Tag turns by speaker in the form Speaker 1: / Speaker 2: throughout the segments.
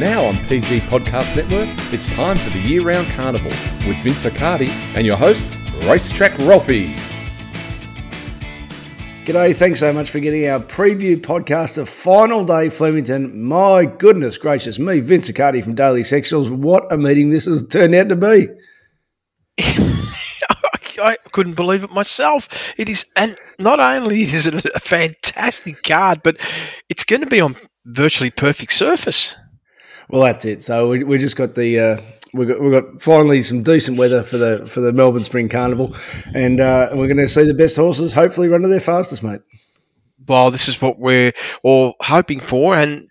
Speaker 1: Now on PG Podcast Network, it's time for the year round carnival with Vince Accardi and your host, Racetrack Ralphie.
Speaker 2: G'day, thanks so much for getting our preview podcast of Final Day Flemington. My goodness gracious me, Vince Accardi from Daily Sectionals. What a meeting this has turned out to be.
Speaker 3: I couldn't believe it myself. It is, and not only is it a fantastic card, but it's going to be on virtually perfect surface.
Speaker 2: Well, that's it. So we, we just got the uh, we got we got finally some decent weather for the for the Melbourne Spring Carnival, and uh, we're going to see the best horses hopefully run to their fastest, mate.
Speaker 3: Well, this is what we're all hoping for, and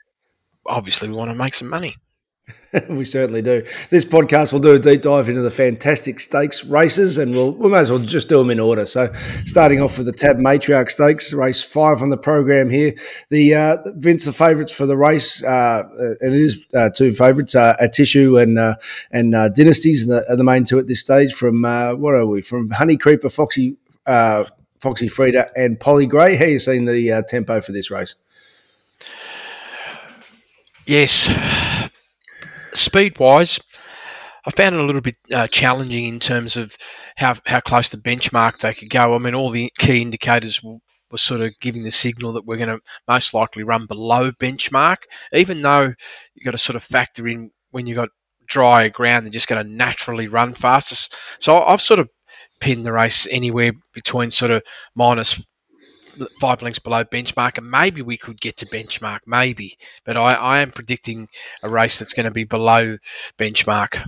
Speaker 3: obviously we want to make some money.
Speaker 2: we certainly do. This podcast will do a deep dive into the fantastic stakes races, and we'll we may as well just do them in order. So, starting off with the Tab Matriarch Stakes, race five on the program here. The uh, Vince, the favourites for the race, uh, and it is uh, two favourites, uh, Atishu and uh, and uh, dynasties, are the, the, main two at this stage. From uh, what are we? From Honey Creeper, Foxy. Foxy Frida and Polly Gray. How you seeing the tempo for this race?
Speaker 3: Yes, speed wise, I found it a little bit uh, challenging in terms of how, how close the benchmark they could go. I mean, all the key indicators were, were sort of giving the signal that we're going to most likely run below benchmark, even though you've got to sort of factor in when you've got drier ground, they're just going to naturally run faster. So I've sort of pinned the race anywhere between sort of minus five lengths below benchmark, and maybe we could get to benchmark, maybe. But I, I am predicting a race that's going to be below benchmark.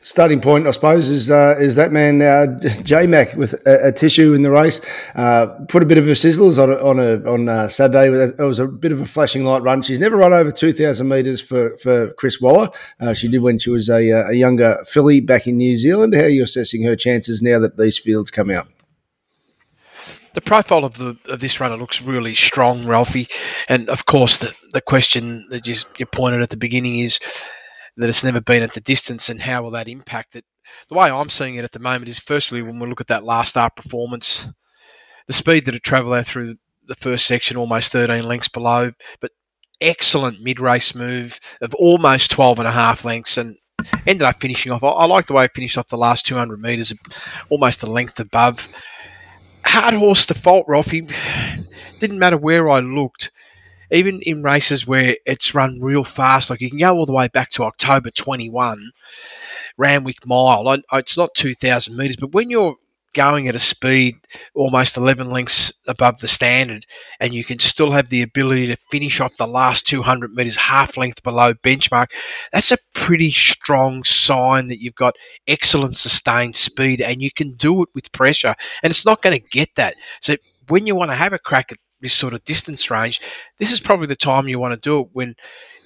Speaker 2: Starting point, I suppose, is uh, is that man uh, J Mac with a, Atishu in the race. Uh, put a bit of a sizzlers on a, on a, on uh, Saturday. It was a bit of a flashing light run. She's never run over two thousand metres for for Chris Waller. Uh, she did when she was a, uh, a younger filly back in New Zealand. How are you assessing her chances now that these fields come out?
Speaker 3: The profile of the of this runner looks really strong, Ralphie. And of course, the the question that you, you pointed at the beginning is that it's never been at the distance, and how will that impact it? The way I'm seeing it at the moment is, firstly, when we look at that last start performance, the speed that it travelled through the first section, almost 13 lengths below, but excellent mid race move of almost 12 and a half lengths, and ended up finishing off. I, I like the way it finished off the last 200 metres, almost a length above hard horse to fault, Ralphie. Didn't matter where I looked. Even in races where it's run real fast, like you can go all the way back to October 21, Randwick Mile. It's not 2,000 metres, but when you're going at a speed almost 11 lengths above the standard, and you can still have the ability to finish off the last 200 metres half length below benchmark, that's a pretty strong sign that you've got excellent sustained speed and you can do it with pressure. And it's not going to get that. So when you want to have a crack at this sort of distance range, this is probably the time you want to do it when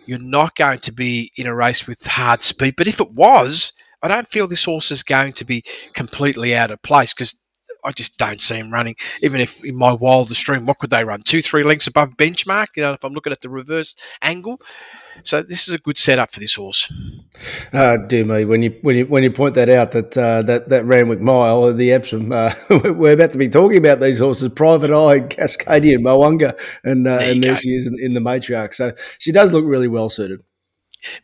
Speaker 3: you're not going to be in a race with hard speed. But if it was, I don't feel this horse is going to be completely out of place because I just don't see him running. Even if in my wildest dream, what could they run? Two, three lengths above benchmark. You know, if I'm looking at the reverse angle. So this is a good setup for this horse.
Speaker 2: Uh, dear me, when you when you when you point that out that uh, that that Randwick Mile, the Epsom, uh, we're about to be talking about these horses: Private Eye, Cascadian, Mo'unga, and uh, there and there she is in, in the matriarch. So she does look really well suited.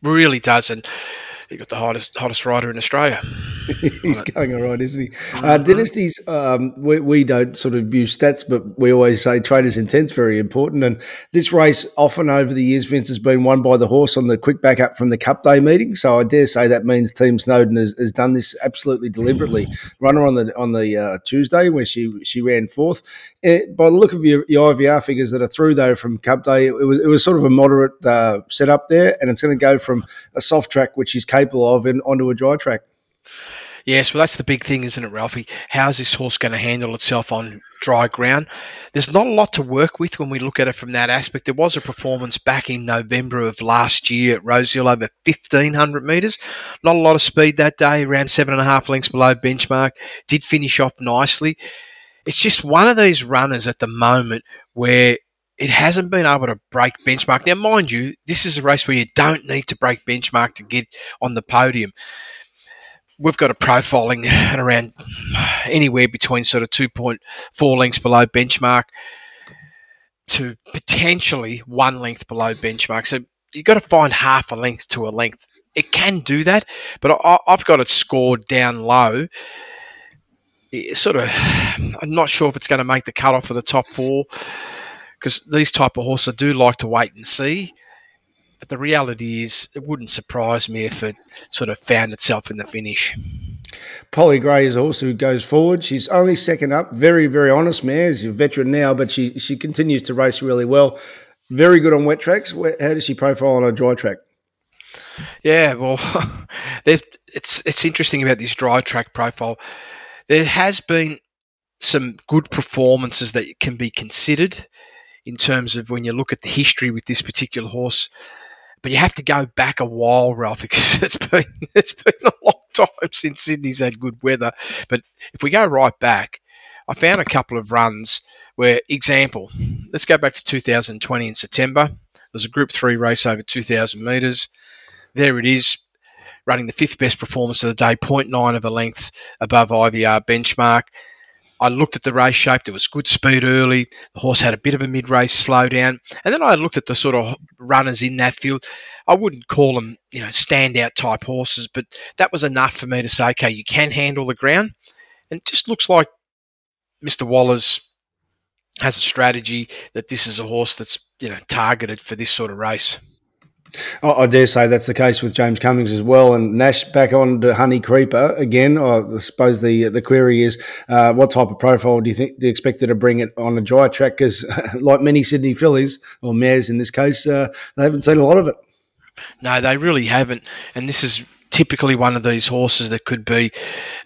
Speaker 3: Really does, and he got the hottest hottest rider in Australia.
Speaker 2: He's going all right, isn't he? Mm-hmm. Uh, dynasties, um, we, we don't sort of view stats, but we always say trader's intent's very important. And this race, often over the years, Vince has been won by the horse on the quick backup from the Cup Day meeting. So I dare say that means Team Snowden has, has done this absolutely deliberately. Runner on the on the uh, Tuesday where she she ran fourth. It, eh, by the look of your, your, IVR figures that are through though from Cup Day, it was it was sort of a moderate uh, setup there, and it's going to go from a soft track which is capable of and onto a dry track.
Speaker 3: Yes, well, that's the big thing, isn't it, Ralphie? How's this horse going to handle itself on dry ground? There's not a lot to work with when we look at it from that aspect. There was a performance back in November of last year at Rosehill over 1,500 metres. Not a lot of speed that day, around seven and a half lengths below benchmark. Did finish off nicely. It's just one of these runners at the moment where it hasn't been able to break benchmark. Now, mind you, this is a race where you don't need to break benchmark to get on the podium. We've got a profiling at around anywhere between sort of 2.4 lengths below benchmark to potentially one length below benchmark. So you've got to find half a length to a length. It can do that, but I, I've got it scored down low. It's sort of, I'm not sure if it's going to make the cutoff for the top four because these type of horses do like to wait and see. But the reality is, it wouldn't surprise me if it sort of found itself in the finish.
Speaker 2: Polly Gray is also who goes forward. She's only second up. Very, very honest mare. She's a veteran now, but she she continues to race really well. Very good on wet tracks. How does she profile on a dry track?
Speaker 3: Yeah, well, it's it's interesting about this dry track profile. There has been some good performances that can be considered in terms of when you look at the history with this particular horse. But you have to go back a while, Ralph, because it's been it's been a long time since Sydney's had good weather. But if we go right back, I found a couple of runs where, example, let's go back to 2020 in September. There's a Group Three race over 2,000 metres. There it is, running the fifth best performance of the day, 0.9 of a length above IVR benchmark. I looked at the race shape. There was good speed early. The horse had a bit of a mid-race slowdown, and then I looked at the sort of runners in that field. I wouldn't call them, you know, standout type horses, but that was enough for me to say, okay, you can handle the ground. And it just looks like Mr. Waller's has a strategy that this is a horse that's you know targeted for this sort of race.
Speaker 2: I dare say that's the case with James Cummings as well. And Nash back on to Honey Creeper again. I suppose the the query is, uh, what type of profile do you think do you expect her to bring it on a dry track? Because like many Sydney fillies or mares in this case, uh, they haven't seen a lot of it.
Speaker 3: No, they really haven't. And this is typically one of these horses that could be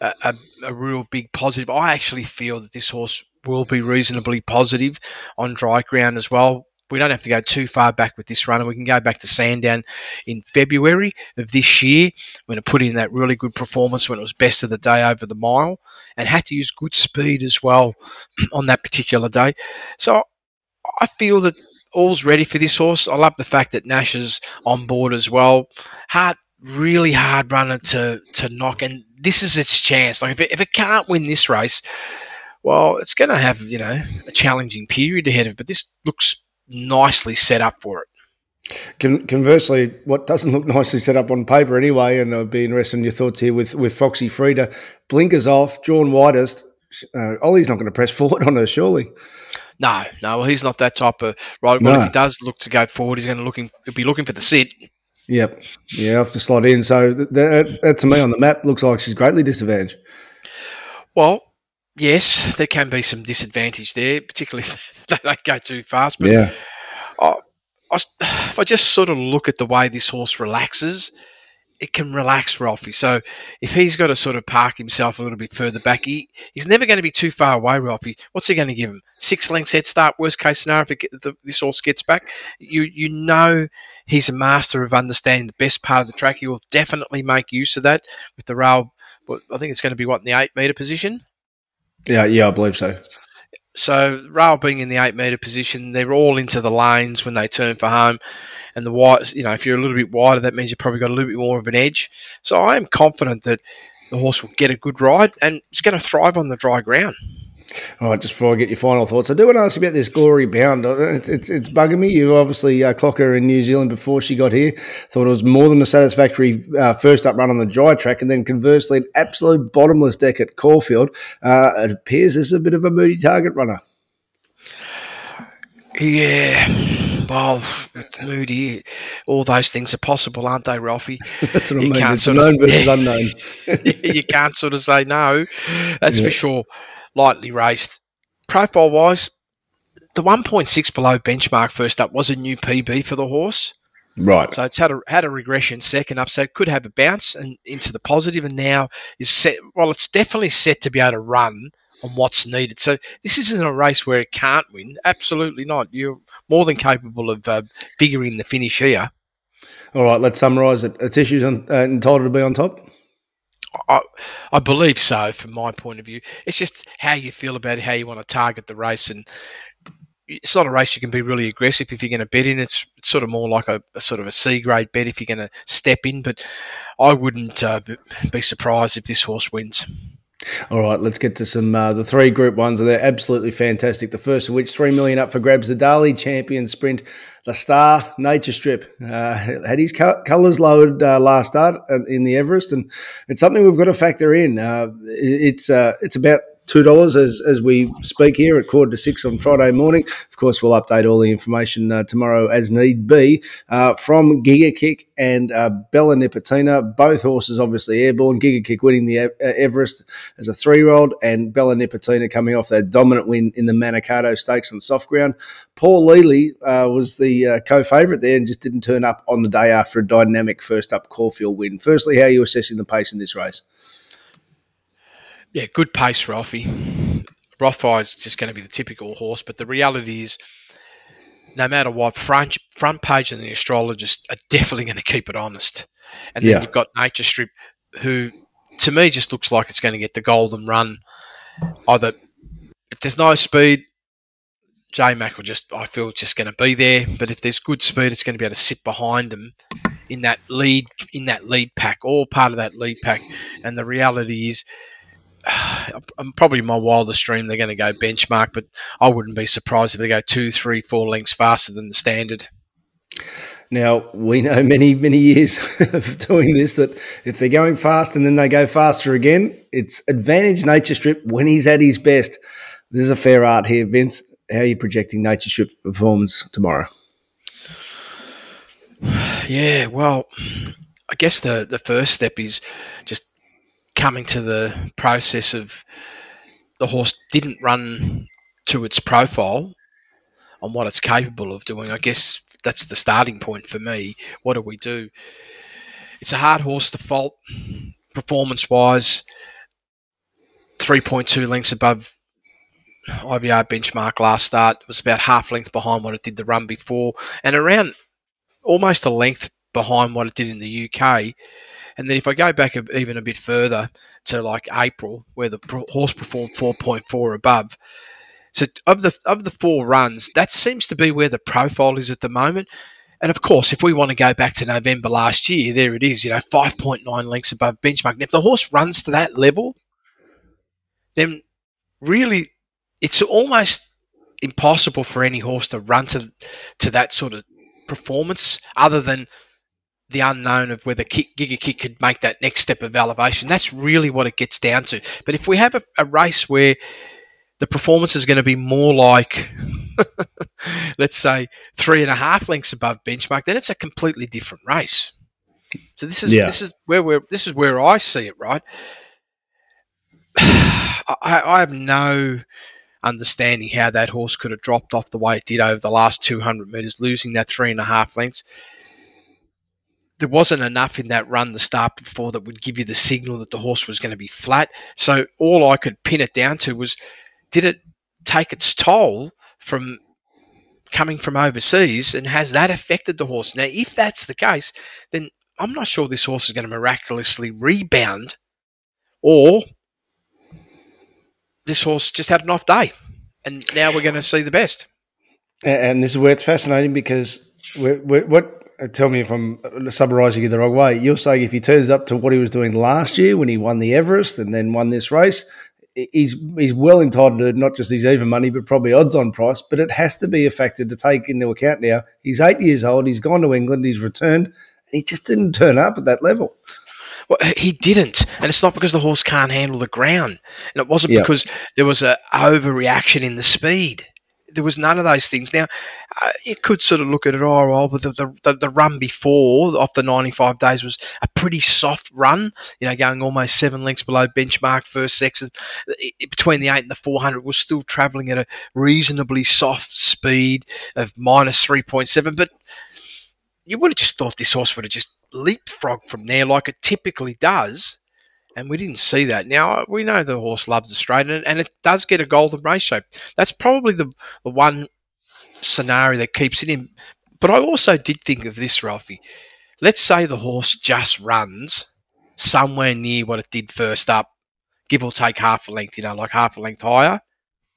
Speaker 3: a, a, a real big positive. I actually feel that this horse will be reasonably positive on dry ground as well we don't have to go too far back with this runner. We can go back to Sandown in February of this year when it put in that really good performance when it was best of the day over the mile and had to use good speed as well on that particular day. So I feel that all's ready for this horse. I love the fact that Nash is on board as well. Hard, really hard runner to to knock, and this is its chance. Like if it, if it can't win this race, well, it's going to have you know a challenging period ahead of it. But this looks nicely set up for it.
Speaker 2: Conversely, what doesn't look nicely set up on paper anyway, and I'd be interested in your thoughts here with, with Foxy Frida. Blinkers off, drawn widest. Uh, Ollie's not going to press forward on her, surely.
Speaker 3: No, no, well, he's not that type of right. Well, no. if he does look to go forward, he's going to looking he'll be looking for the sit.
Speaker 2: Yep, yeah, have to slot in. So that, that, to me on the map looks like she's greatly disadvantaged.
Speaker 3: Well, yes, there can be some disadvantage there, particularly if they don't go too fast. But
Speaker 2: yeah.
Speaker 3: I, I, if I just sort of look at the way this horse relaxes, it can relax Ralphie. So if he's got to sort of park himself a little bit further back, he, he's never going to be too far away, Ralphie. What's he going to give him? Six lengths head start, worst case scenario, if it, the, this horse gets back. You you know he's a master of understanding the best part of the track. He will definitely make use of that with the rail. But I think it's going to be, what, in the eight metre position?
Speaker 2: Yeah, yeah, I believe so.
Speaker 3: So rail being in the eight metre position, they're all into the lanes when they turn for home. And the wide, you know, if you're a little bit wider, that means you've probably got a little bit more of an edge. So I am confident that the horse will get a good ride and it's going to thrive on the dry ground.
Speaker 2: All right, just before I get your final thoughts, I do want to ask you about this Glory Bound. Uh, it's, it's, it's bugging me. You obviously uh, clocked her in New Zealand before she got here. Thought it was more than a satisfactory uh, first up run on the dry track, and then conversely, an absolute bottomless deck at Caulfield. Uh, it appears this is a bit of a moody target runner.
Speaker 3: Yeah, well, Moody, all those things are possible, aren't they, Ralphie?
Speaker 2: That's what I you mean. Can't it's sort known of, versus unknown.
Speaker 3: you can't sort of say no. That's yeah. for sure lightly raced. Profile wise, the 1.6 below benchmark first up was a new PB for the horse.
Speaker 2: Right.
Speaker 3: So it's had a had a regression second up, so it could have a bounce and into the positive, and now is set. Well, it's definitely set to be able to run on what's needed. So this isn't a race where it can't win. Absolutely not. You're more than capable of uh, figuring the finish here.
Speaker 2: All right. Let's summarise it. Its issues on, uh, entitled to be on top.
Speaker 3: I, I believe so, from my point of view. It's just how you feel about it, how you want to target the race, and it's not a race you can be really aggressive if you're going to bet in. It's, it's sort of more like a, a, sort of a C grade bet if you're going to step in. But I wouldn't uh, be surprised if this horse wins.
Speaker 2: All right, let's get to some uh, the three Group Ones. and They're absolutely fantastic. The first of which three million up for grabs. The Darley Champion Sprint, the Star Nature Strip uh, had his colours lowered uh, last start in the Everest, and it's something we've got to factor in. Uh, it's uh, it's about two dollars as as we speak here at quarter to six on Friday morning. Of course, we'll update all the information uh, tomorrow as need be. Uh, from Giga Kick and uh, Bella Nipotina, both horses obviously airborne. Giga Kick winning the uh, Everest as a three year old, and Bella Nipotina coming off that dominant win in the Manikato Stakes on soft ground. Paulele uh, was the uh, co favourite there and just didn't turn up on the day after a dynamic first up Caulfield win. Firstly, how are you assessing the pace in this race?
Speaker 3: Yeah, good pace, Ralphie. Rothfire is just going to be the typical horse, but the reality is, no matter what, front front page and the astrologist are definitely going to keep it honest. And then yeah. you've got Nature Strip, who to me just looks like it's going to get the golden run. Either if there's no speed, J Mac will just I feel just going to be there. But if there's good speed, it's going to be able to sit behind them in that lead in that lead pack, all part of that lead pack. And the reality is I'm probably my wildest dream they're going to go benchmark, but I wouldn't be surprised if they go two, three, four lengths faster than the standard.
Speaker 2: Now we know many many years of doing this that if they're going fast and then they go faster again, it's advantage Nature Strip when he's at his best. This is a fair art here, Vince. How are you projecting Nature Strip performance tomorrow?
Speaker 3: Yeah, well, I guess the the first step is just coming to the process of the horse didn't run to its profile on what it's capable of doing. I guess that's the starting point for me. What do we do? It's a hard horse to fault performance wise. 3.2 lengths above IVR benchmark last start. It was about half length behind what it did the run before, and around almost a length behind what it did in the UK. And then if I go back even a bit further to like April, where the horse performed 4.4 above. So of the of the four runs, that seems to be where the profile is at the moment. And of course, if we want to go back to November last year, there it is, you know, 5.9 lengths above benchmark. And if the horse runs to that level, then really it's almost impossible for any horse to run to to that sort of performance other than the unknown of whether kick, Giga Kick could make that next step of elevation. That's really what it gets down to. But if we have a, a race where the performance is going to be more like, let's say, three and a half lengths above benchmark, then it's a completely different race. So this is yeah. this is where we're this is where I see it. Right, I, I have no understanding how that horse could have dropped off the way it did over the last 200 metres, losing that three and a half lengths there wasn't enough in that run the start before that would give you the signal that the horse was going to be flat. So all I could pin it down to was did it take its toll from coming from overseas and has that affected the horse? Now, if that's the case, then I'm not sure this horse is going to miraculously rebound or this horse just had an off day and now we're going to see the best.
Speaker 2: And this is where it's fascinating because we're, we're, what Uh, tell me if I'm summarising it the wrong way. You're saying if he turns up to what he was doing last year when he won the Everest and then won this race, he's he's well entitled to not just his even money, but probably odds on price. But it has to be a factor to take into account now. He's eight years old. He's gone to England. He's returned. And he just didn't turn up at that level.
Speaker 3: Well, he didn't, and it's not because the horse can't handle the ground, and it wasn't yep. because there was a overreaction in the speed there was none of those things. Now, uh, you could sort of look at it, oh, well, but the, the, the run before, off the 95 days, was a pretty soft run, you know, going almost seven lengths below benchmark first section. Between the 8 and the 400, was still travelling at a reasonably soft speed of minus 3.7. But you would have just thought this horse would have just leapfrogged from there like it typically does and we didn't see that. Now uh, we know the horse loves the straight, and, and it does get a golden ratio. That's probably the, the one scenario that keeps it in. But I also did think of this, Ralphie. Let's say the horse just runs somewhere near what it did first up, give or take half a length, you know, like half a length higher.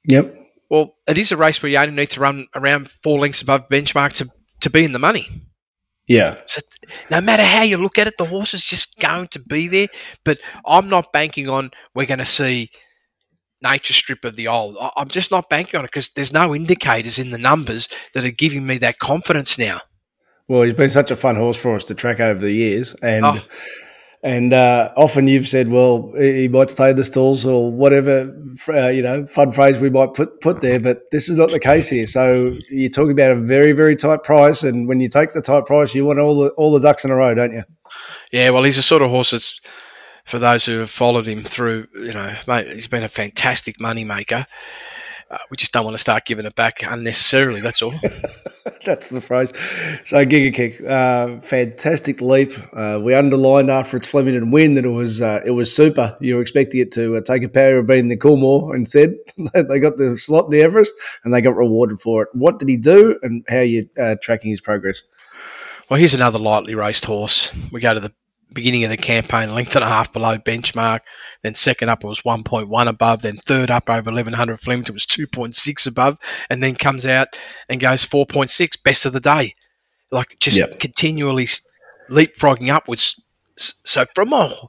Speaker 2: Yep.
Speaker 3: Well, it is a race where you only need to run around four lengths above benchmark to, to be in the money.
Speaker 2: Yeah.
Speaker 3: So no matter how you look at it, the horse is just going to be there. But I'm not banking on we're going to see nature strip of the old. I'm just not banking on it because there's no indicators in the numbers that are giving me that confidence now.
Speaker 2: Well, he's been such a fun horse for us to track over the years, and oh. And uh, often you've said, well, he might stay the stalls or whatever, uh, you know, fun phrase we might put put there. But this is not the case here. So you're talking about a very very tight price, and when you take the tight price, you want all the all the ducks in a row, don't you?
Speaker 3: Yeah, well, he's a sort of horse that's for those who have followed him through, you know, mate, he's been a fantastic money maker. Uh, we just don't want to start giving it back unnecessarily. That's all.
Speaker 2: that's the phrase. So Giga Kick, uh, fantastic leap. Uh, we underlined after its Flemington win that it was uh, it was super. You were expecting it to uh, take a power of beating the Coolmore. Instead, they got the slot in the Everest and they got rewarded for it. What did he do, and how are you uh, tracking his progress?
Speaker 3: Well, here's another lightly raced horse. We go to the beginning of the campaign, length and a half below benchmark. Then second up, it was 1.1 above. Then third up over 1100 Flemington was 2.6 above. And then comes out and goes 4.6, best of the day. Like just yep. continually leapfrogging upwards. So from a,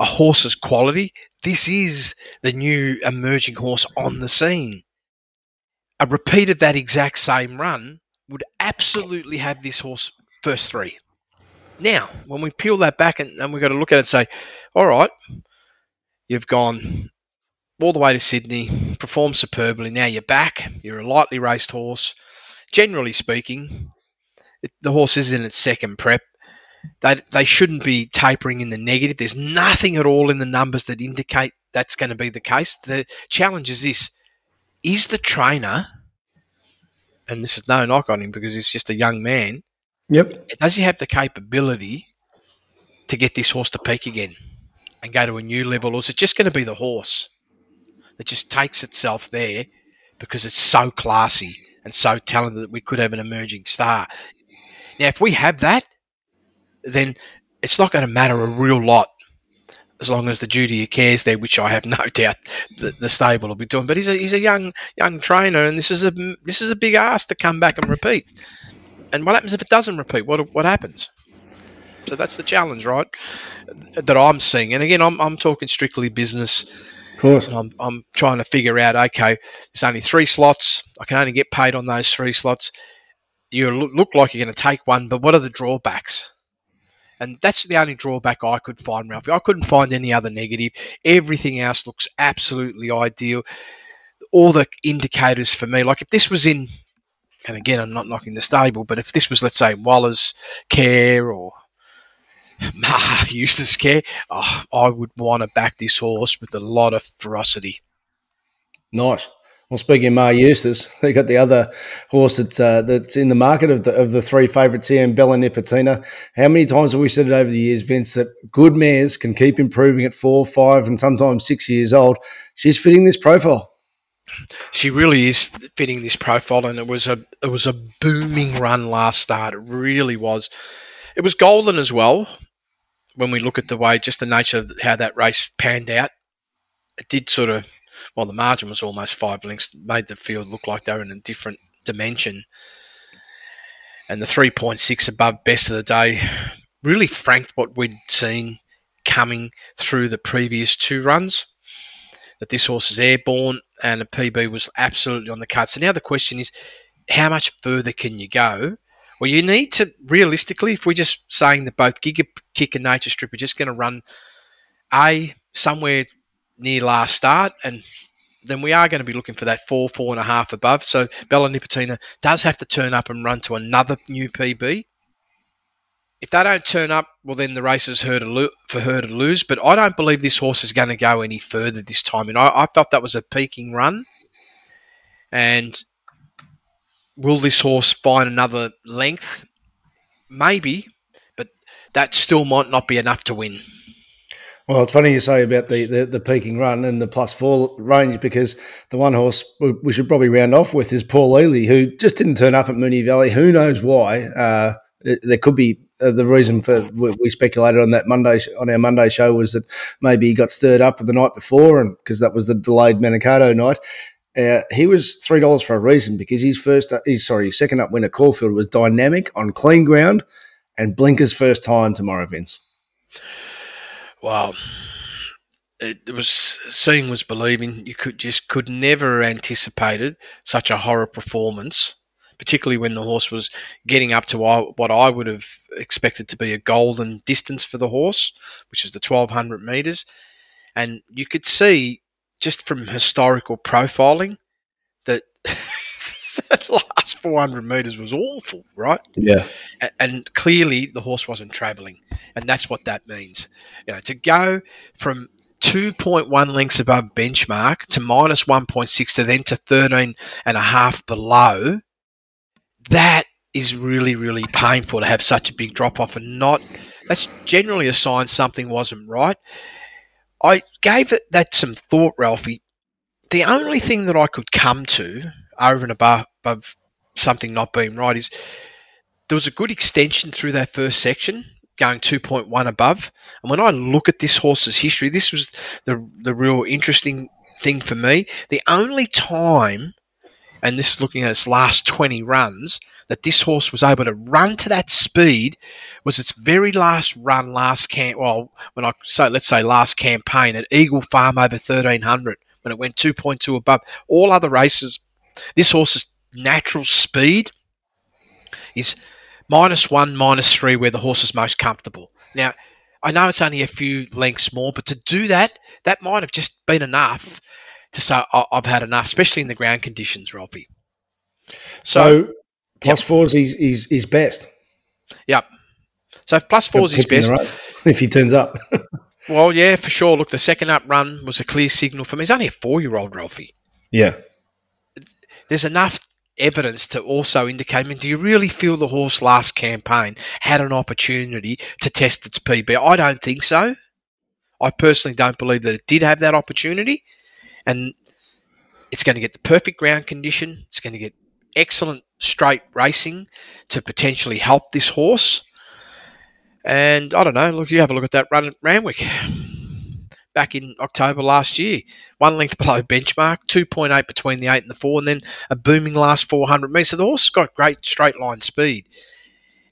Speaker 3: a horse's quality, this is the new emerging horse on the scene. A repeat of that exact same run would absolutely have this horse first three. Now, when we peel that back and, and we've got to look at it and say, all right, you've gone all the way to Sydney, performed superbly. Now you're back. You're a lightly raced horse. Generally speaking, it, the horse is in its second prep. They, they shouldn't be tapering in the negative. There's nothing at all in the numbers that indicate that's going to be the case. The challenge is this is the trainer, and this is no knock on him because he's just a young man,
Speaker 2: Yep.
Speaker 3: Does he have the capability to get this horse to peak again and go to a new level, or is it just going to be the horse that just takes itself there because it's so classy and so talented that we could have an emerging star? Now, if we have that, then it's not going to matter a real lot as long as the duty care's there, which I have no doubt the, the stable will be doing. But he's a he's a young young trainer, and this is a this is a big ask to come back and repeat. And what happens if it doesn't repeat? What what happens? So that's the challenge, right? That I'm seeing. And again, I'm, I'm talking strictly business.
Speaker 2: Of course.
Speaker 3: I'm, I'm trying to figure out, okay, there's only three slots. I can only get paid on those three slots. You look like you're going to take one, but what are the drawbacks? And that's the only drawback I could find, Ralphie. I couldn't find any other negative. Everything else looks absolutely ideal. All the indicators for me, like if this was in and again, I'm not knocking the stable, but if this was, let's say, Waller's care or Eustace care, oh, I would want to back this horse with a lot of ferocity.
Speaker 2: Nice. Well, speaking of Maher Eustace, they got the other horse that's uh, that's in the market of the of the three favourites here, and Bella Nipotina. How many times have we said it over the years, Vince, that good mares can keep improving at four, five, and sometimes six years old? She's fitting this profile
Speaker 3: she really is fitting this profile, and it was a it was a booming run last start. It really was. It was golden as well. When we look at the way, just the nature of how that race panned out, it did sort of. Well, the margin was almost five lengths, made the field look like they were in a different dimension. And the 3.6 above best of the day really franked what we'd seen coming through the previous two runs that this horse is airborne and the PB was absolutely on the cut. So now the question is, how much further can you go? Well, you need to realistically, if we're just saying that both Giga Kick and Nature Strip are just going to run a somewhere near last start, and then we are going to be looking for that four, four and a half above. So Bella Nipotina does have to turn up and run to another new PB if they don't turn up, well, then the race is her lo- for her to lose. But I don't believe this horse is going to go any further this time. And I, I thought that was a peaking run. And will this horse find another length? Maybe, but that still might not be enough to win.
Speaker 2: Well, it's funny you say about the, the, the, peaking run and the plus four range because the one horse we should probably round off with is Paulele, who just didn't turn up at Moonee Valley. Who knows why? Uh, there could be uh, the reason for we speculated on that Monday on our Monday show was that maybe he got stirred up the night before, and because that was the delayed Manikato night. Uh, he was three dollars for a reason because his first, uh, his sorry, his second up win at Caulfield was dynamic on clean ground, and Blinker's first time tomorrow, Vince.
Speaker 3: Wow. It was seeing was believing. You could just could never anticipated such a horror performance, particularly when the horse was getting up to what I would have expected to be a golden distance for the horse, which is the twelve hundred meters, and you could see just from historical profiling that the last 400 meters was awful, right?
Speaker 2: Yeah.
Speaker 3: And clearly the horse wasn't traveling. And that's what that means. You know, to go from 2.1 lengths above benchmark to minus 1.6 to then to 13 and a half below, that is really, really painful to have such a big drop off and not. That's generally a sign something wasn't right. I gave it that some thought, Ralphie. The only thing that I could come to over and above, above something not being right is there was a good extension through that first section going 2.1 above. And when I look at this horse's history, this was the, the real interesting thing for me. The only time, and this is looking at its last 20 runs, that this horse was able to run to that speed was its very last run last camp. Well, when I say, let's say last campaign at Eagle Farm over 1300 when it went 2.2 above. All other races this horse's natural speed is minus one, minus three, where the horse is most comfortable. Now, I know it's only a few lengths more, but to do that, that might have just been enough to say I've had enough, especially in the ground conditions, Ralphie.
Speaker 2: So, so plus yep. four is his, his, best.
Speaker 3: Yep. So plus four is best
Speaker 2: if he turns up.
Speaker 3: well, yeah, for sure. Look, the second up run was a clear signal for me. He's only a four-year-old, Ralphie.
Speaker 2: Yeah
Speaker 3: there's enough evidence to also indicate, I mean, do you really feel the horse last campaign had an opportunity to test its PB? I don't think so. I personally don't believe that it did have that opportunity. And it's going to get the perfect ground condition. It's going to get excellent straight racing to potentially help this horse. And I don't know, look, you have a look at that run at Randwick back in October last year. One length below benchmark, 2.8 between the 8 and the 4, and then a booming last 400 metres. So the horse has got great straight line speed.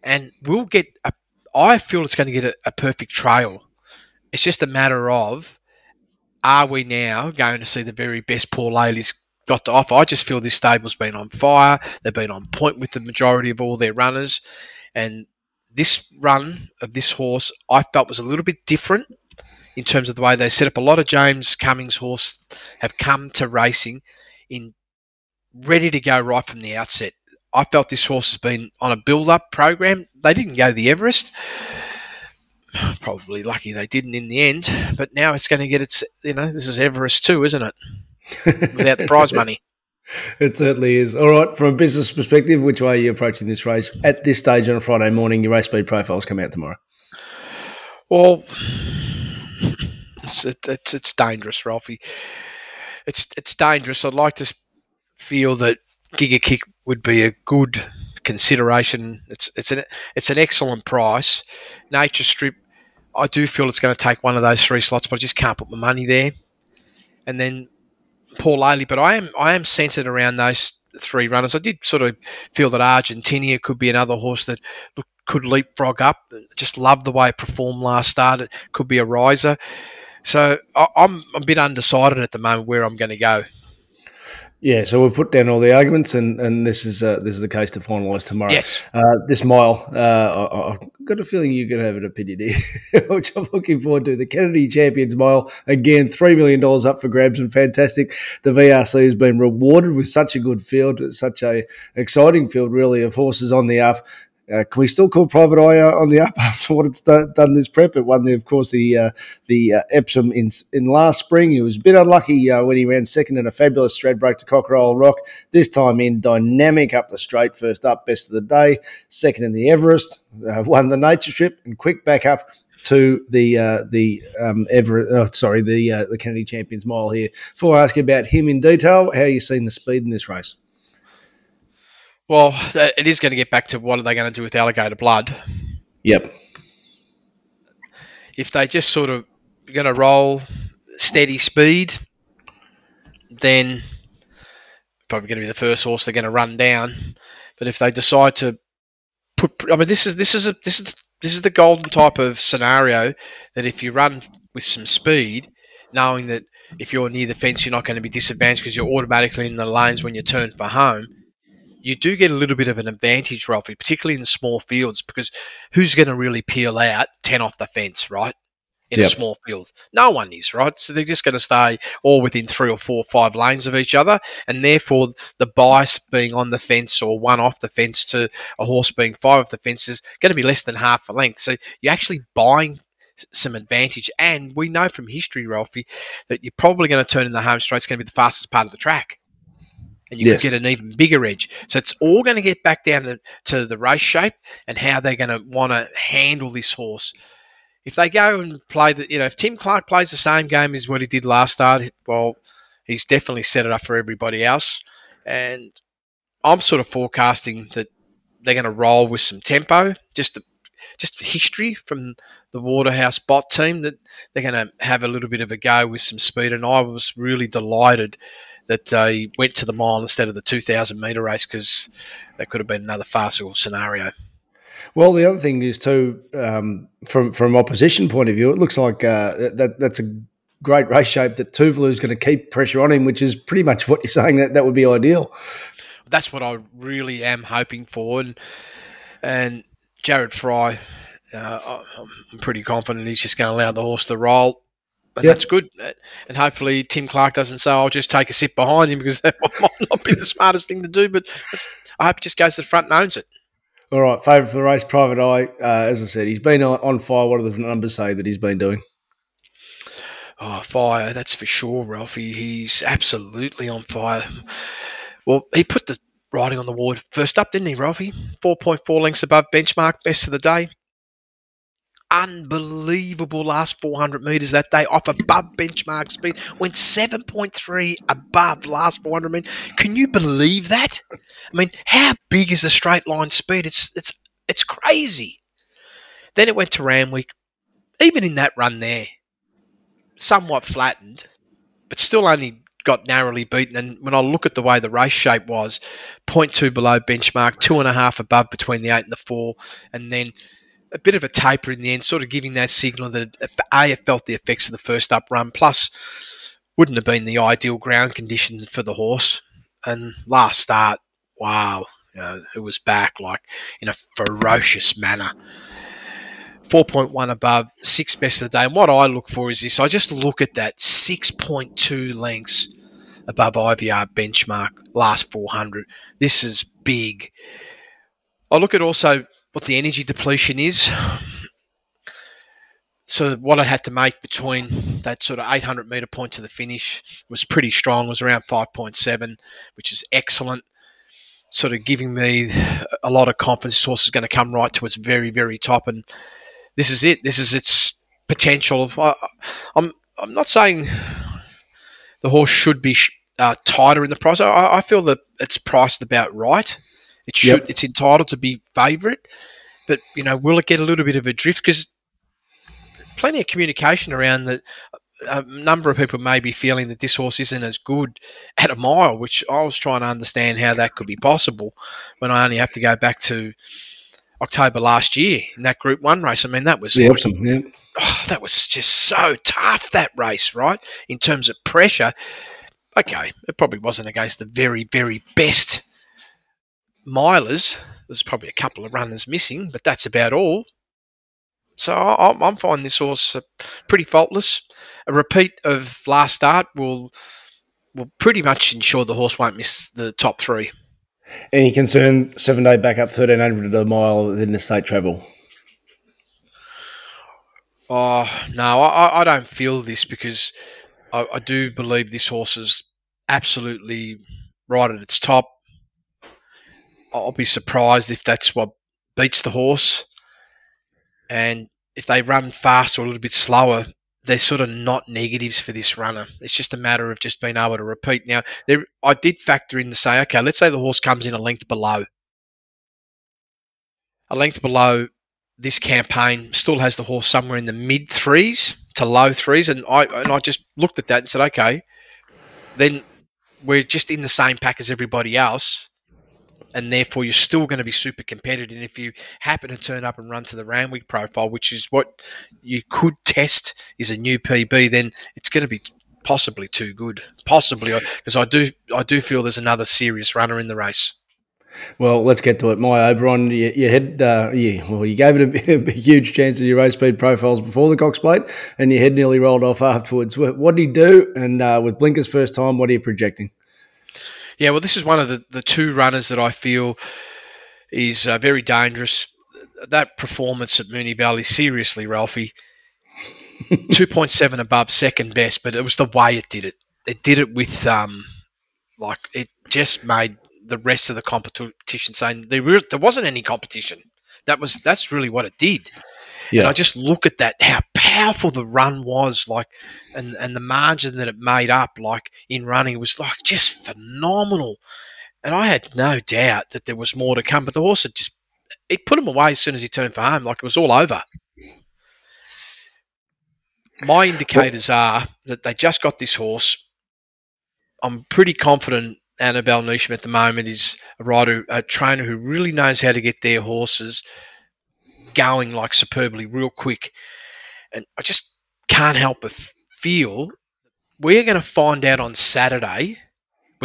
Speaker 3: And we'll get, a, I feel it's going to get a, a perfect trail. It's just a matter of are we now going to see the very best Paulele's got to offer? I just feel this stable's been on fire. They've been on point with the majority of all their runners. And this run of this horse, I felt was a little bit different in terms of the way they set up. A lot of James Cummings horse have come to racing in ready to go right from the outset. I felt this horse has been on a build-up program. They didn't go the Everest. Probably lucky they didn't in the end, but now it's going to get its. You know, this is Everest too, isn't it? Without the prize money.
Speaker 2: It certainly is. All right, from a business perspective, which way are you approaching this race? At this stage on a Friday morning, your race speed profiles come out tomorrow.
Speaker 3: Well, it's, it, it's it's dangerous, Ralphie. It's it's dangerous. I'd like to feel that Giga Kick would be a good consideration. It's it's an it's an excellent price. Nature Strip, I do feel it's going to take one of those three slots, but I just can't put my money there. And then Paulele, but I am I am centered around those three runners. I did sort of feel that Argentina could be another horse that look, could leapfrog up. Just love the way it performed last start. It could be a riser. So I, I'm a bit undecided at the moment where I'm going to go.
Speaker 2: Yeah, so we've put down all the arguments, and, and this is uh, this is the case to finalise tomorrow.
Speaker 3: Yes.
Speaker 2: Uh, this mile, uh, I, have got a feeling you're going to have an opinion here, which I'm looking forward to. The Kennedy Champions Mile again, three million dollars up for grabs, and fantastic. The VRC has been rewarded with such a good field, such a exciting field, really, of horses on the up. Uh, can we still call Private Eye on the up after what it's done, done this prep? It won, the, of course, the uh, the uh, Epsom in in last spring. He was a bit unlucky uh, when he ran second in a fabulous straight break to Cockroll Rock. This time in dynamic up the straight, first up, best of the day. Second in the Everest, uh, won the Nature Strip, and quick back up to the uh, the um, oh, sorry, the uh, the Kennedy Champions Mile here. Before I ask you about him in detail, how you seen the speed in this race?
Speaker 3: Well, uh, it is going to get back to what are they going to do with alligator blood?
Speaker 2: Yep.
Speaker 3: If they just sort of going to roll steady speed, then probably going to be the first horse they're going to run down. But if they decide to put. I mean, this is this is a this is this is the golden type of scenario that if you run with some speed, knowing that if you're near the fence, you're not going to be disadvantaged because you're automatically in the lanes when you turn for home. You do get a little bit of an advantage, Ralphie, particularly in small fields, because who's going to really peel out 10 off the fence, right? in yep. a small field. No one is, right? So they're just going to stay all within three or four or five lanes of each other. And therefore, the bias being on the fence or one off the fence to a horse being five off the fence is going to be less than half a length. So you're actually buying some advantage. And we know from history, Ralphie, that you're probably going to turn in the home straight. It's going to be the fastest part of the track. And you yes. can get an even bigger edge. So it's all going to get back down to, to the race shape and how they're going to want to handle this horse if they go and play the, you know, if Tim Clark plays the same game as what he did last start, well, he's definitely set it up for everybody else. And I'm sort of forecasting that they're going to roll with some tempo, just just history from the Waterhouse Bott team that they're going to have a little bit of a go with some speed. And I was really delighted that they went to the mile instead of the 2,000 metre race because that could have been another farcical scenario.
Speaker 2: Well, the other thing is too, um, from from opposition point of view, it looks like uh, that that's a great race shape that Tuvalu is going to keep pressure on him, which is pretty much what you're saying that that would be ideal.
Speaker 3: That's what I really am hoping for, and and Jared Fry, uh, I'm pretty confident he's just going to allow the horse to roll. And yep. that's good. And hopefully Tim Clark doesn't say, I'll just take a sip behind him because that might not be the smartest thing to do. But I hope he just goes to the front and owns it.
Speaker 2: All right, favourite for the race, Private Eye. Uh, as I said, he's been on, fire. What are the numbers say that he's been doing?
Speaker 3: Oh, fire! That's for sure, Ralphie. He's absolutely on fire. Well, he put the riding on the wall first up, didn't he, Ralphie? Four point four lengths above benchmark, best of the day unbelievable last 400 metres that day off above benchmark speed. Went 7.3 above last 400 metres. Can you believe that? I mean, how big is the straight line speed? It's it's it's crazy. Then it went to Randwick. Even in that run there, somewhat flattened, but still only got narrowly beaten. And when I look at the way the race shape was, 0.2 below benchmark, two and a half above between the eight and the four, and then a bit of a taper in the end, sort of giving that signal that A, it felt the effects of the first up run, plus wouldn't have been the ideal ground conditions for the horse. And last start, wow, you know, it was back like in a ferocious manner. 4.1 above, six best of the day. And what I look for is this I just look at that 6.2 lengths above IVR benchmark, last 400. This is big. I look at also what the energy depletion is. So what I had to make between that sort of 800 meter point to the finish was pretty strong. It was around 5.7, which is excellent. Sort of giving me a lot of confidence. This horse is going to come right to its very, very top, and this is it. This is its potential. I, I'm I'm not saying the horse should be uh, tighter in the price. I, I, feel that it's priced about right. It should. Yep. It's entitled to be favourite, but you know, will it get a little bit of a drift? Because plenty of communication around that. Uh, a number of people may be feeling that this horse isn't as good at a mile, which I was trying to understand how that could be possible when I only have to go back to October last year in that Group One race. I mean, that was
Speaker 2: yeah. Yeah.
Speaker 3: Oh, that was just so tough that race, right? In terms of pressure. Okay, it probably wasn't against the very, very best milers. There's probably a couple of runners missing, but that's about all. So I'm, I'm finding this horse uh, pretty faultless. A repeat of last start will will pretty much ensure the horse won't miss the top three.
Speaker 2: Any concern seven day back up thirteen hundred a mile in the state travel?
Speaker 3: Oh no, I, I don't feel this because I, I do believe this horse is absolutely right at its top. I'll be surprised if that's what beats the horse. And if they run fast or a little bit slower, they're sort of not negatives for this runner. It's just a matter of just being able to repeat. Now, there, I did factor in to say, okay, let's say the horse comes in a length below. A length below this campaign still has the horse somewhere in the mid threes to low threes, and I and I just looked at that and said, okay, then we're just in the same pack as everybody else and therefore you're still going to be super competitive. And if you happen to turn up and run to the Randwick profile, which is what you could test is a new PB, then it's going to be possibly too good. Possibly because I do I do feel there's another serious runner in the race.
Speaker 2: Well, let's get to it. My Oberon, you, you had, uh, you, well, you gave it a, a, huge chance in your race speed profiles before the Cox Plate, and your head nearly rolled off afterwards. What, what did he do? And uh, with Blinkers first time, what are you projecting?
Speaker 3: Yeah, well, this is one of the, the two runners that I feel is uh, very dangerous. That performance at Moonee Valley, seriously, Ralphie, 2.7 above second best, but it was the way it did it. It did it with, um, like, it just made the rest of the competition saying there, were, there wasn't any competition. That was that's really what it did. Yeah. And I just look at that, how powerful the run was, like, and and the margin that it made up, like in running, was like just phenomenal. And I had no doubt that there was more to come, but the horse had just it put him away as soon as he turned for home, like it was all over. My indicators are that they just got this horse. I'm pretty confident Annabel Neasham at the moment is a rider, a trainer who really knows how to get their horses going like superbly, real quick. And I just can't help but feel we're going to find out on Saturday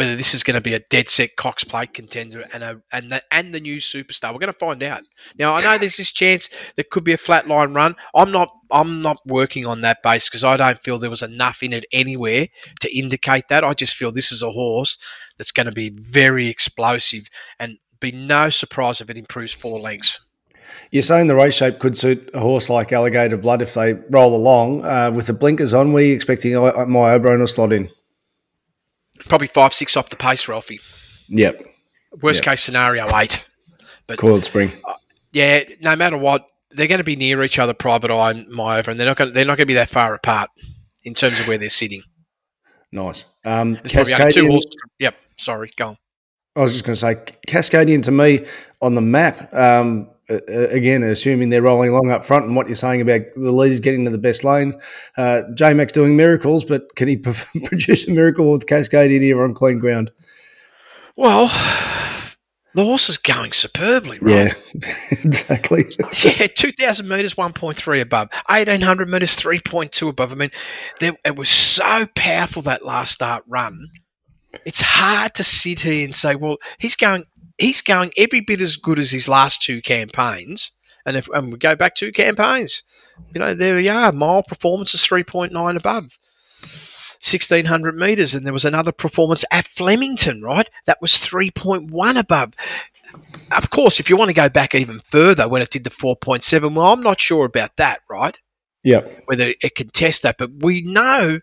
Speaker 3: whether this is going to be a dead set Cox Plate contender and a and the and the new superstar. We're going to find out. Now I know there's this chance there could be a flat line run. I'm not I'm not working on that base because I don't feel there was enough in it anywhere to indicate that. I just feel this is a horse that's going to be very explosive and be no surprise if it improves four lengths.
Speaker 2: You're saying the race shape could suit a horse like Alligator Blood if they roll along uh, with the blinkers on. Were you expecting my Oberon to slot in?
Speaker 3: Probably five, six off the pace, Ralphie.
Speaker 2: Yep.
Speaker 3: Worst
Speaker 2: yep.
Speaker 3: case scenario, eight.
Speaker 2: But coiled spring.
Speaker 3: Uh, yeah, no matter what, they're going to be near each other, Private Eye and Myova, and they're not going. They're not going to be that far apart in terms of where they're sitting.
Speaker 2: Nice. Um,
Speaker 3: Cascadian. Yep. Sorry, go on.
Speaker 2: I was just going to say, Cascadian to me on the map. Um, again, assuming they're rolling along up front, and what you're saying about the leaders getting to the best lanes, uh, J-Mac's doing miracles, but can he produce a miracle with Cascadian here on clean ground?
Speaker 3: Well, the horse is going superbly, right?
Speaker 2: Yeah, exactly.
Speaker 3: yeah, 2,000 metres, 1.3 above. 1,800 metres, 3.2 above. I mean, there, it was so powerful that last start run. It's hard to sit here and say, well, he's going he's going every bit as good as his last two campaigns. And if and we go back two campaigns, you know, there we are. Mile performance is 3.9 above. 1600 metres, and there was another performance at Flemington, right? That was 3.1 above. Of course, if you want to go back even further when it did the 4.7, well, I'm not sure about that, right?
Speaker 2: Yeah.
Speaker 3: Whether it can test that, but we know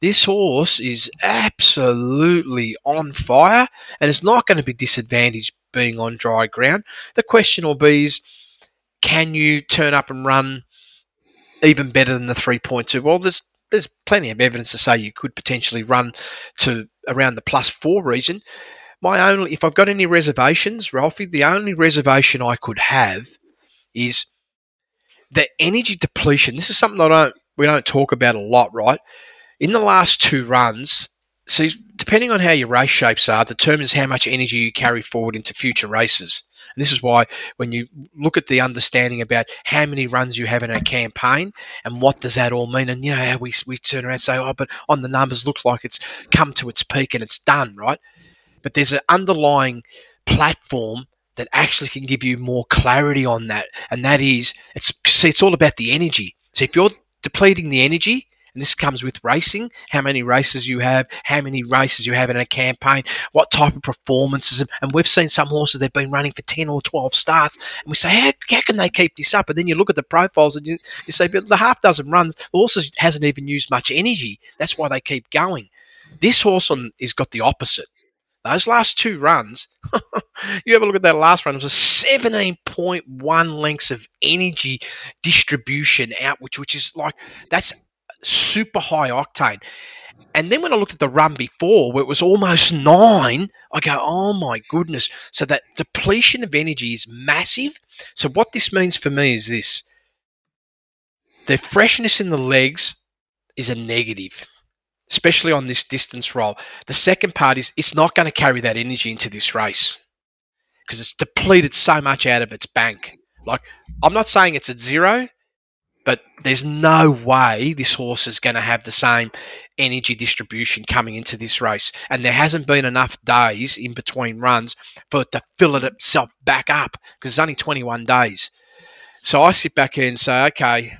Speaker 3: this horse is absolutely on fire and it's not going to be disadvantaged being on dry ground. The question will be is, can you turn up and run even better than the 3.2? Well, there's there's plenty of evidence to say you could potentially run to around the plus four region. My only, if I've got any reservations, Ralphie, the only reservation I could have is the energy depletion. This is something I don't we don't talk about a lot, right? In the last two runs, so depending on how your race shapes are, determines how much energy you carry forward into future races. And this is why when you look at the understanding about how many runs you have in a campaign and what does that all mean, and you know how we we turn around and say, oh, but on the numbers looks like it's come to its peak and it's done, right? But there's an underlying platform that actually can give you more clarity on that, and that is it's see it's all about the energy. So if you're depleting the energy, and this comes with racing, how many races you have, how many races you have in a campaign, what type of performances. And we've seen some horses, they've been running for 10 or 12 starts. And we say, how, how can they keep this up? And then you look at the profiles and you, you say, but the half dozen runs, the horse hasn't even used much energy. That's why they keep going. This horse on, has got the opposite. Those last two runs, you have a look at that last run, it was a 17.1 lengths of energy distribution out, which, which is like, that's super high octane. And then when I looked at the run before, where it was almost nine, I go, oh my goodness. So that depletion of energy is massive. So what this means for me is this the freshness in the legs is a negative, especially on this distance roll. The second part is it's not going to carry that energy into this race. because it's depleted so much out of its bank. Like, I'm not saying it's at zero, but there's no way this horse is going to have the same energy distribution coming into this race. And there hasn't been enough days in between runs for it to fill it itself back up because it's only 21 days. So I sit back here and say, okay,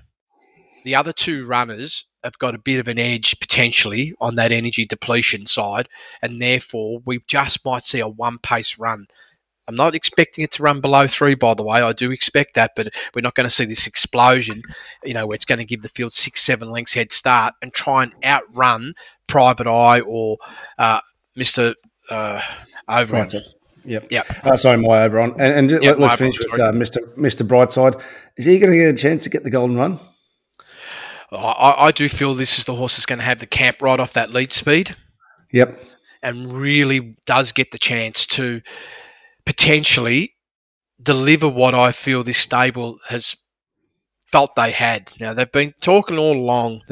Speaker 3: the other two runners have got a bit of an edge potentially on that energy depletion side, and therefore we just might see a one pace run. I'm not expecting it to run below three, by the way. I do expect that, but we're not going to see this explosion, you know, where it's going to give the field six, seven lengths head start and try and outrun Private Eye or uh, Mr. Uh, Oberon.
Speaker 2: Right. Yep.
Speaker 3: Yep.
Speaker 2: Uh, sorry, my Oberon. And, and
Speaker 3: Yep,
Speaker 2: let, us finish with uh, Mr. Mr. Brightside. Is he going to get a chance to get the golden run?
Speaker 3: I, I do feel this is the horse that's going to have the camp right off that lead speed
Speaker 2: Yep.
Speaker 3: and really does get the chance to potentially deliver what I feel this stable has felt they had. Now they've been talking all along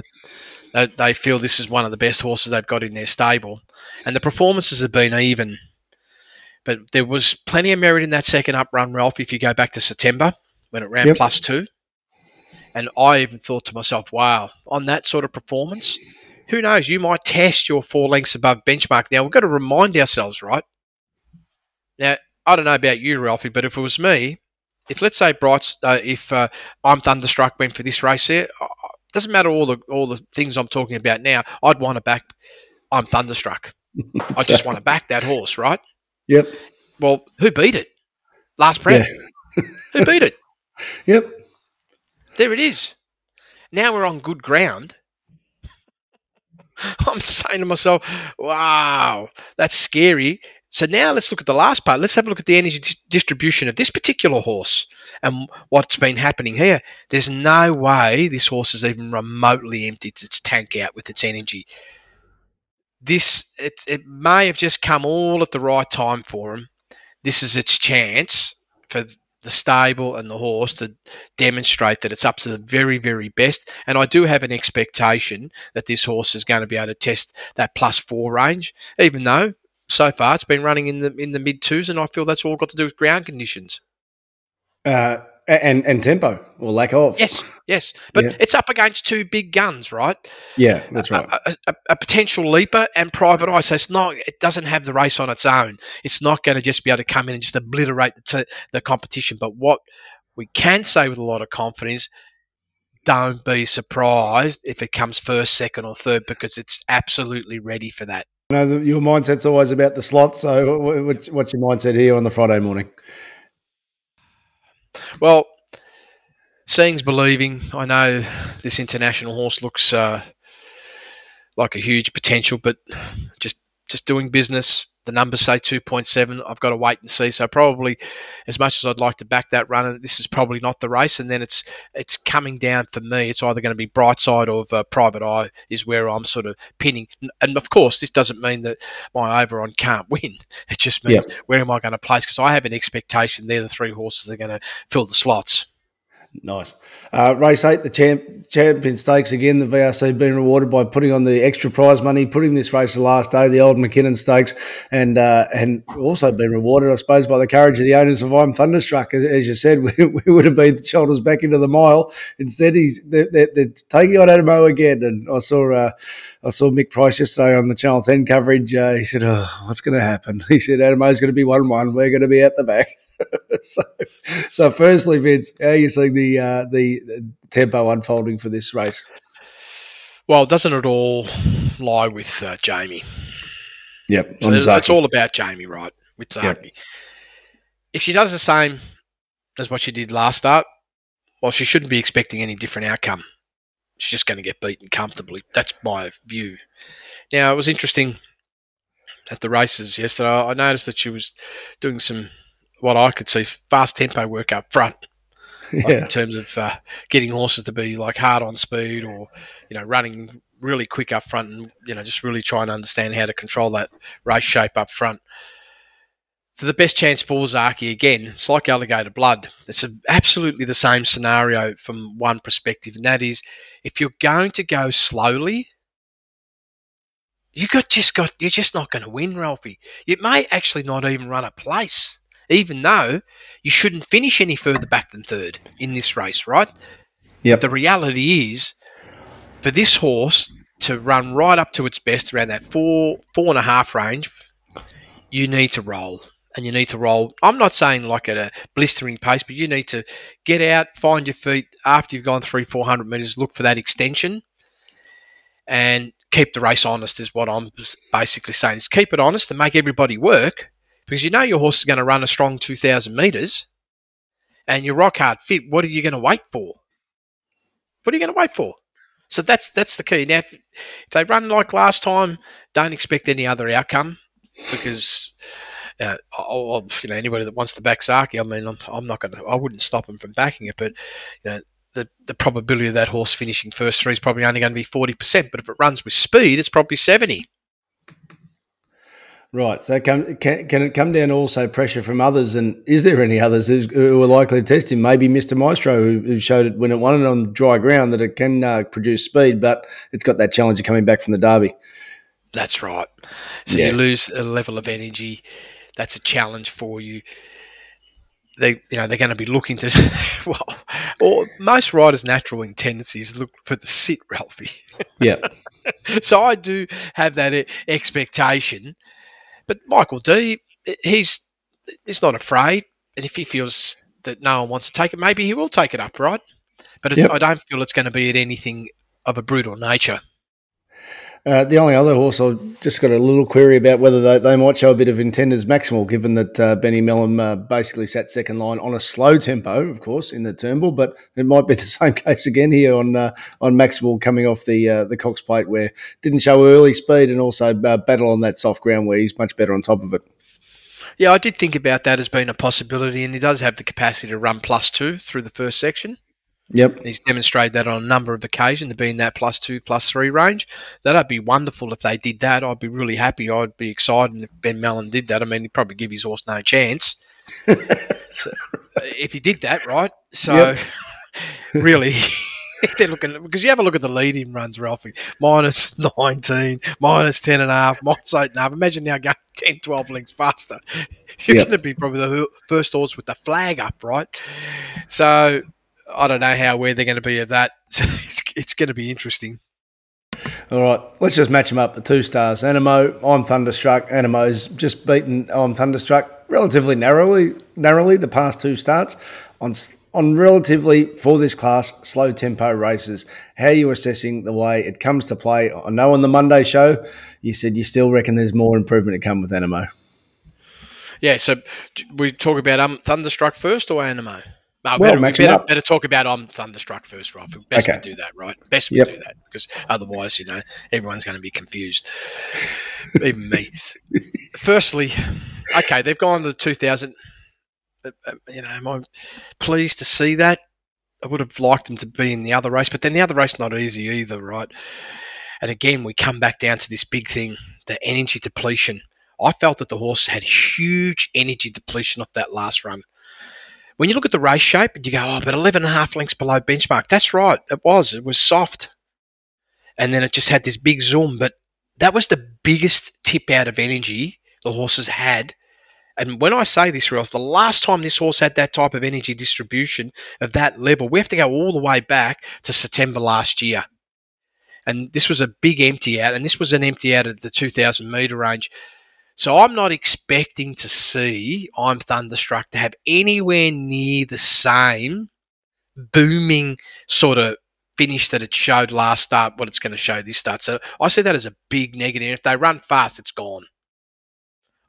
Speaker 3: that they feel this is one of the best horses they've got in their stable, and the performances have been even. But there was plenty of merit in that second up run, Ralph. If you go back to September when it ran
Speaker 2: Yep.
Speaker 3: plus two, and I even thought to myself, "Wow, on that sort of performance." Who knows? You might test your four lengths above benchmark. Now we've got to remind ourselves, right? Now I don't know about you, Ralphie, but if it was me, if let's say Brights, uh, if uh, I'm thunderstruck went for this race here, doesn't matter all the all the things I'm talking about now. I'd want to back. I'm thunderstruck. I just want to back that horse, right?
Speaker 2: Yep.
Speaker 3: Well, who beat it? Last prep. who beat it?
Speaker 2: Yep.
Speaker 3: There it is. Now we're on good ground. I'm saying to myself, wow, that's scary. So now let's look at the last part. Let's have a look at the energy dis- distribution of this particular horse and what's been happening here. There's no way this horse has even remotely emptied its tank out with its energy. This it, it may have just come all at the right time for him. This is its chance for the stable and the horse to demonstrate that it's up to the very, very best. And I do have an expectation that this horse is going to be able to test that plus four range, even though so far it's been running in the in the mid twos, and I feel that's all got to do with ground conditions.
Speaker 2: Uh, and and tempo or lack of.
Speaker 3: Yes, yes, but
Speaker 2: Yeah.
Speaker 3: it's up against two big guns, right?
Speaker 2: Yeah, that's right.
Speaker 3: A, a, a potential leaper and private eye. So it's not. It doesn't have the race on its own. It's not going to just be able to come in and just obliterate the t- the competition. But what we can say with a lot of confidence. Don't be surprised if it comes first, second, or third because it's absolutely ready for that.
Speaker 2: No, the, your mindset's always about the slots. So, wh- wh- what's your mindset here on the Friday morning?
Speaker 3: Well, seeing's believing. I know this international horse looks uh, like a huge potential, but just just doing business. The numbers say 2.7. I've got to wait and see. So probably, as much as I'd like to back that run, this is probably not the race. And then it's it's coming down for me. It's either going to be Brightside or uh, Private Eye is where I'm sort of pinning. And of course, this doesn't mean that my Oberon can't win. It just means where am I going to place? Because I have an expectation they're the three horses that are going to fill the slots.
Speaker 2: Nice. Uh, race eight, the champ, champion stakes again. The VRC been rewarded by putting on the extra prize money, putting this race the last day, the old Mackinnon Stakes, and uh, and also been rewarded, I suppose, by the courage of the owners of I'm Thunderstruck. As, as you said, we, we would have been shoulders back into the mile. Instead, he's they're, they're, they're taking on Anamoe again. And I saw uh, I saw Mick Price yesterday on the Channel Ten coverage. Uh, he said, "Oh, what's going to happen?" He said, "Anamoe's going to be one one. We're going to be at the back." so, so firstly, Vince, how are you seeing the uh, the tempo unfolding for this race?
Speaker 3: Well, doesn't it all lie with uh, Jamie?
Speaker 2: Yep,
Speaker 3: So it's, all about Jamie, right? With.
Speaker 2: Yep.
Speaker 3: If she does the same as what she did last start, well, she shouldn't be expecting any different outcome. She's just going to get beaten comfortably. That's my view. Now, it was interesting at the races yesterday. I noticed that she was doing some, what I could see, fast tempo work up front. like
Speaker 2: yeah,
Speaker 3: in terms of uh, getting horses to be like hard on speed or you know running really quick up front and you know just really trying to understand how to control that race shape up front. So the best chance for Zaaki again, it's like alligator blood. It's a, absolutely the same scenario from one perspective, and that is if you're going to go slowly, you got just got you're just not going to win, Ralphie. You may actually not even run a place even though you shouldn't finish any further back than third in this race, right?
Speaker 2: Yep.
Speaker 3: The reality is, for this horse to run right up to its best around that four four and a half range, you need to roll. And you need to roll. I'm not saying like at a blistering pace, but you need to get out, find your feet after you've gone three, four hundred meters. Look for that extension, and keep the race honest. Is what I'm basically saying. Is keep it honest and make everybody work, because you know your horse is going to run a strong two thousand meters, and you're rock hard fit. What are you going to wait for? What are you going to wait for? So that's that's the key. Now, if, they run like last time, don't expect any other outcome because uh, I'll, you know anybody that wants to back Zaaki, I mean, I'm, I'm not going to, I wouldn't stop them from backing it, but you know. The, the probability of that horse finishing first three is probably only going to be 40%, but if it runs with speed, it's probably 70.
Speaker 2: Right. So can, can, can it come down to also pressure from others? And is there any others who are likely to test him? Maybe Mr. Maestro, who, who showed it when it won it on dry ground that it can uh, produce speed, but it's got that challenge of coming back from the Derby.
Speaker 3: That's right. So yeah. you lose a level of energy. That's a challenge for you. They, you know, they're going to be looking to, well, or most riders' natural tendencies look for the sit, Ralphie.
Speaker 2: Yeah.
Speaker 3: so I do have that expectation but Michael Dee, he's he's not afraid, and if he feels that no one wants to take it, maybe he will take it up, right? But yep. I don't feel it's going to be at anything of a brutal nature.
Speaker 2: Uh, the only other horse I just got a little query about whether they, they might show a bit of intent is Maximal, given that uh, Benny Melham uh, basically sat second line on a slow tempo, of course, in the Turnbull, but it might be the same case again here on uh, on Maximal coming off the uh, the Cox Plate, where didn't show early speed and also uh, battle on that soft ground where he's much better on top of it.
Speaker 3: Yeah, I did think about that as being a possibility, and he does have the capacity to run plus two through the first section.
Speaker 2: Yep.
Speaker 3: He's demonstrated that on a number of occasions to be in that plus two, plus three range. That'd be wonderful if they did that. I'd be really happy. I'd be excited if Ben Melham did that. I mean, he'd probably give his horse no chance. so, uh, if he did that, right? So, yep. really, they're looking because you have a look at the leading runs, Ralphie. Minus 19, minus 10 and a half, minus 8 and a half. Imagine now going 10, 12 lengths faster. You're yep. going to be probably the first horse with the flag up, right? So I don't know how aware they're going to be of that. it's, it's going to be interesting.
Speaker 2: All right, let's just match them up. The two stars, Anamoe. I'm thunderstruck. Anamoe's just beaten. I'm thunderstruck relatively narrowly. Narrowly, the past two starts on on relatively for this class slow tempo races. How are you assessing the way it comes to play? I know on the Monday show you said you still reckon there's more improvement to come with Anamoe.
Speaker 3: Yeah, so we talk about um, Thunderstruck first or Anamoe? No, well, better, better, better, talk about I'm Thunderstruck first, right? Best okay. we do that, right? Best we yep. do that because otherwise, you know, everyone's going to be confused, even me. Firstly, okay, they've gone to the 2000. Uh, uh, you know, I'm I pleased to see that? I would have liked them to be in the other race, but then the other race not easy either, right? And again, we come back down to this big thing: the energy depletion. I felt that the horse had huge energy depletion off that last run when you look at the race shape and you go, oh, but 11 and a half lengths below benchmark, that's right. It was. It was soft. And then it just had this big zoom. But that was the biggest tip out of energy the horses had. And when I say this, Ralph, the last time this horse had that type of energy distribution of that level, we have to go all the way back to September last year. And this was a big empty out, and this was an empty out of the 2,000 metre range. So I'm not expecting to see I'm Thunderstruck to have anywhere near the same booming sort of finish that it showed last start, what it's going to show this start. So I see that as a big negative. If they run fast, it's gone.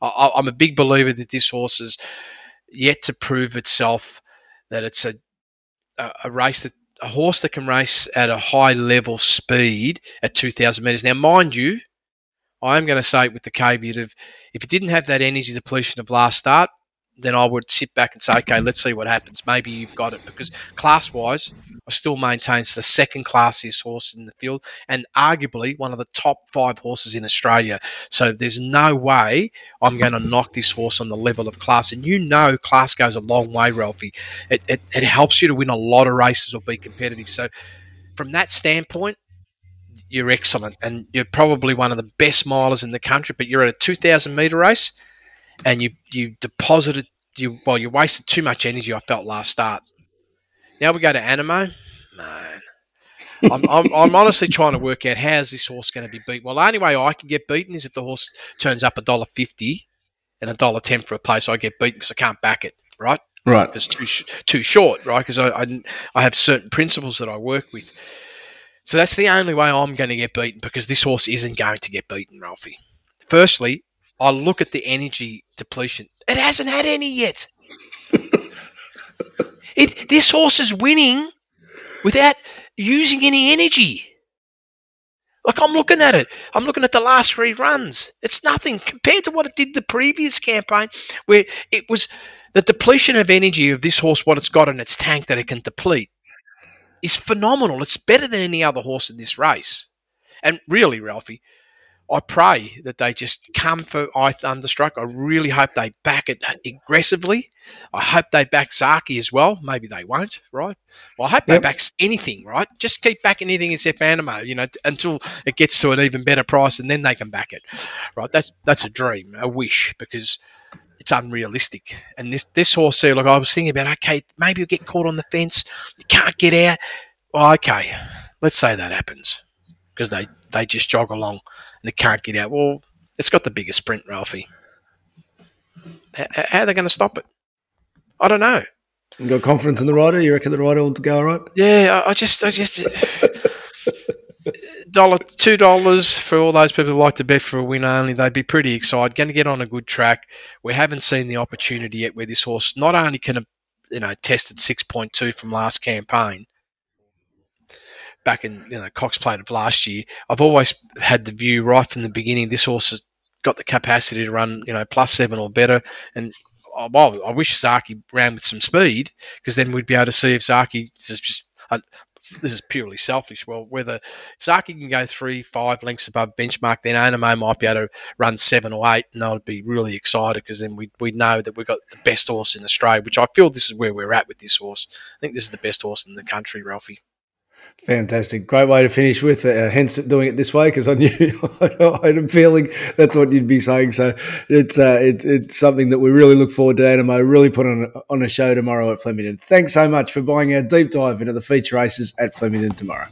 Speaker 3: I, am a big believer that this horse is yet to prove itself that it's a, a, a race that a horse that can race at a high level speed at 2,000 meters. Now, mind you, I'm going to say it with the caveat of if it didn't have that energy depletion of last start, then I would sit back and say, okay, let's see what happens. Maybe you've got it because class wise, I still maintain it's the second classiest horse in the field and arguably one of the top five horses in Australia. So there's no way I'm going to knock this horse on the level of class. And you know, class goes a long way, Ralphie. It, it, it helps you to win a lot of races or be competitive. So from that standpoint, you're excellent and you're probably one of the best milers in the country, but you're at a 2,000 metre race and you, you deposited you well, you wasted too much energy. I felt last start. Now we go to Anamoe, man. I'm, I'm, I'm, honestly trying to work out how's this horse going to be beat. Well, the only way I can get beaten is if the horse turns up a dollar fifty and a dollar ten for a place. I get beaten because I can't back it, right?
Speaker 2: Right.
Speaker 3: Because too sh- too short, right? Because I, I I have certain principles that I work with. So that's the only way I'm going to get beaten because this horse isn't going to get beaten, Ralphie. Firstly, I look at the energy depletion. It hasn't had any yet. it this horse is winning without using any energy. Like I'm looking at it. I'm looking at the last three runs. It's nothing compared to what it did the previous campaign, where it was the depletion of energy of this horse, what it's got in its tank that it can deplete, is phenomenal. It's better than any other horse in this race. And really, Ralphie, I pray that they just come for I Thunderstruck. I really hope they back it aggressively. I hope they back Zaaki as well. Maybe they won't, right? Well, I hope yep. they back anything, right? Just keep backing anything except Anamoe, you know, until it gets to an even better price, and then they can back it, right? That's that's a dream, a wish, because it's unrealistic. And this this horse here, like I was thinking about, okay, maybe you'll get caught on the fence, you can't get out. Well, okay, let's say that happens because they they just jog along and they can't get out. Well, it's got the biggest sprint, Ralphie. How are they going to stop it? I don't know.
Speaker 2: You got confidence in the rider? You reckon the rider will go all right?
Speaker 3: Yeah, I just, I just, dollar, two dollars for all those people who like to bet for a win only. They'd be pretty excited. Going to get on a good track. We haven't seen the opportunity yet where this horse not only can, you know, tested six point two from last campaign, back in you know Cox Plate of last year, I've always had the view right from the beginning this horse has got the capacity to run you know plus seven or better, and oh, well, I wish Zaaki ran with some speed because then we'd be able to see if Zaaki is just. Uh, This is purely selfish. Well, whether Zaaki can go three, five lengths above benchmark, then Anamoe might be able to run seven or eight, and I'd be really excited because then we we know that we've got the best horse in Australia, which I feel this is where we're at with this horse. I think this is the best horse in the country, Ralphie.
Speaker 2: Fantastic. Great way to finish with, uh, hence doing it this way because I knew I had a feeling that's what you'd be saying. So it's, uh, it, it's something that we really look forward to, Anamoe. Really put on, on a show tomorrow at Flemington. Thanks so much for buying our deep dive into the feature races at Flemington tomorrow.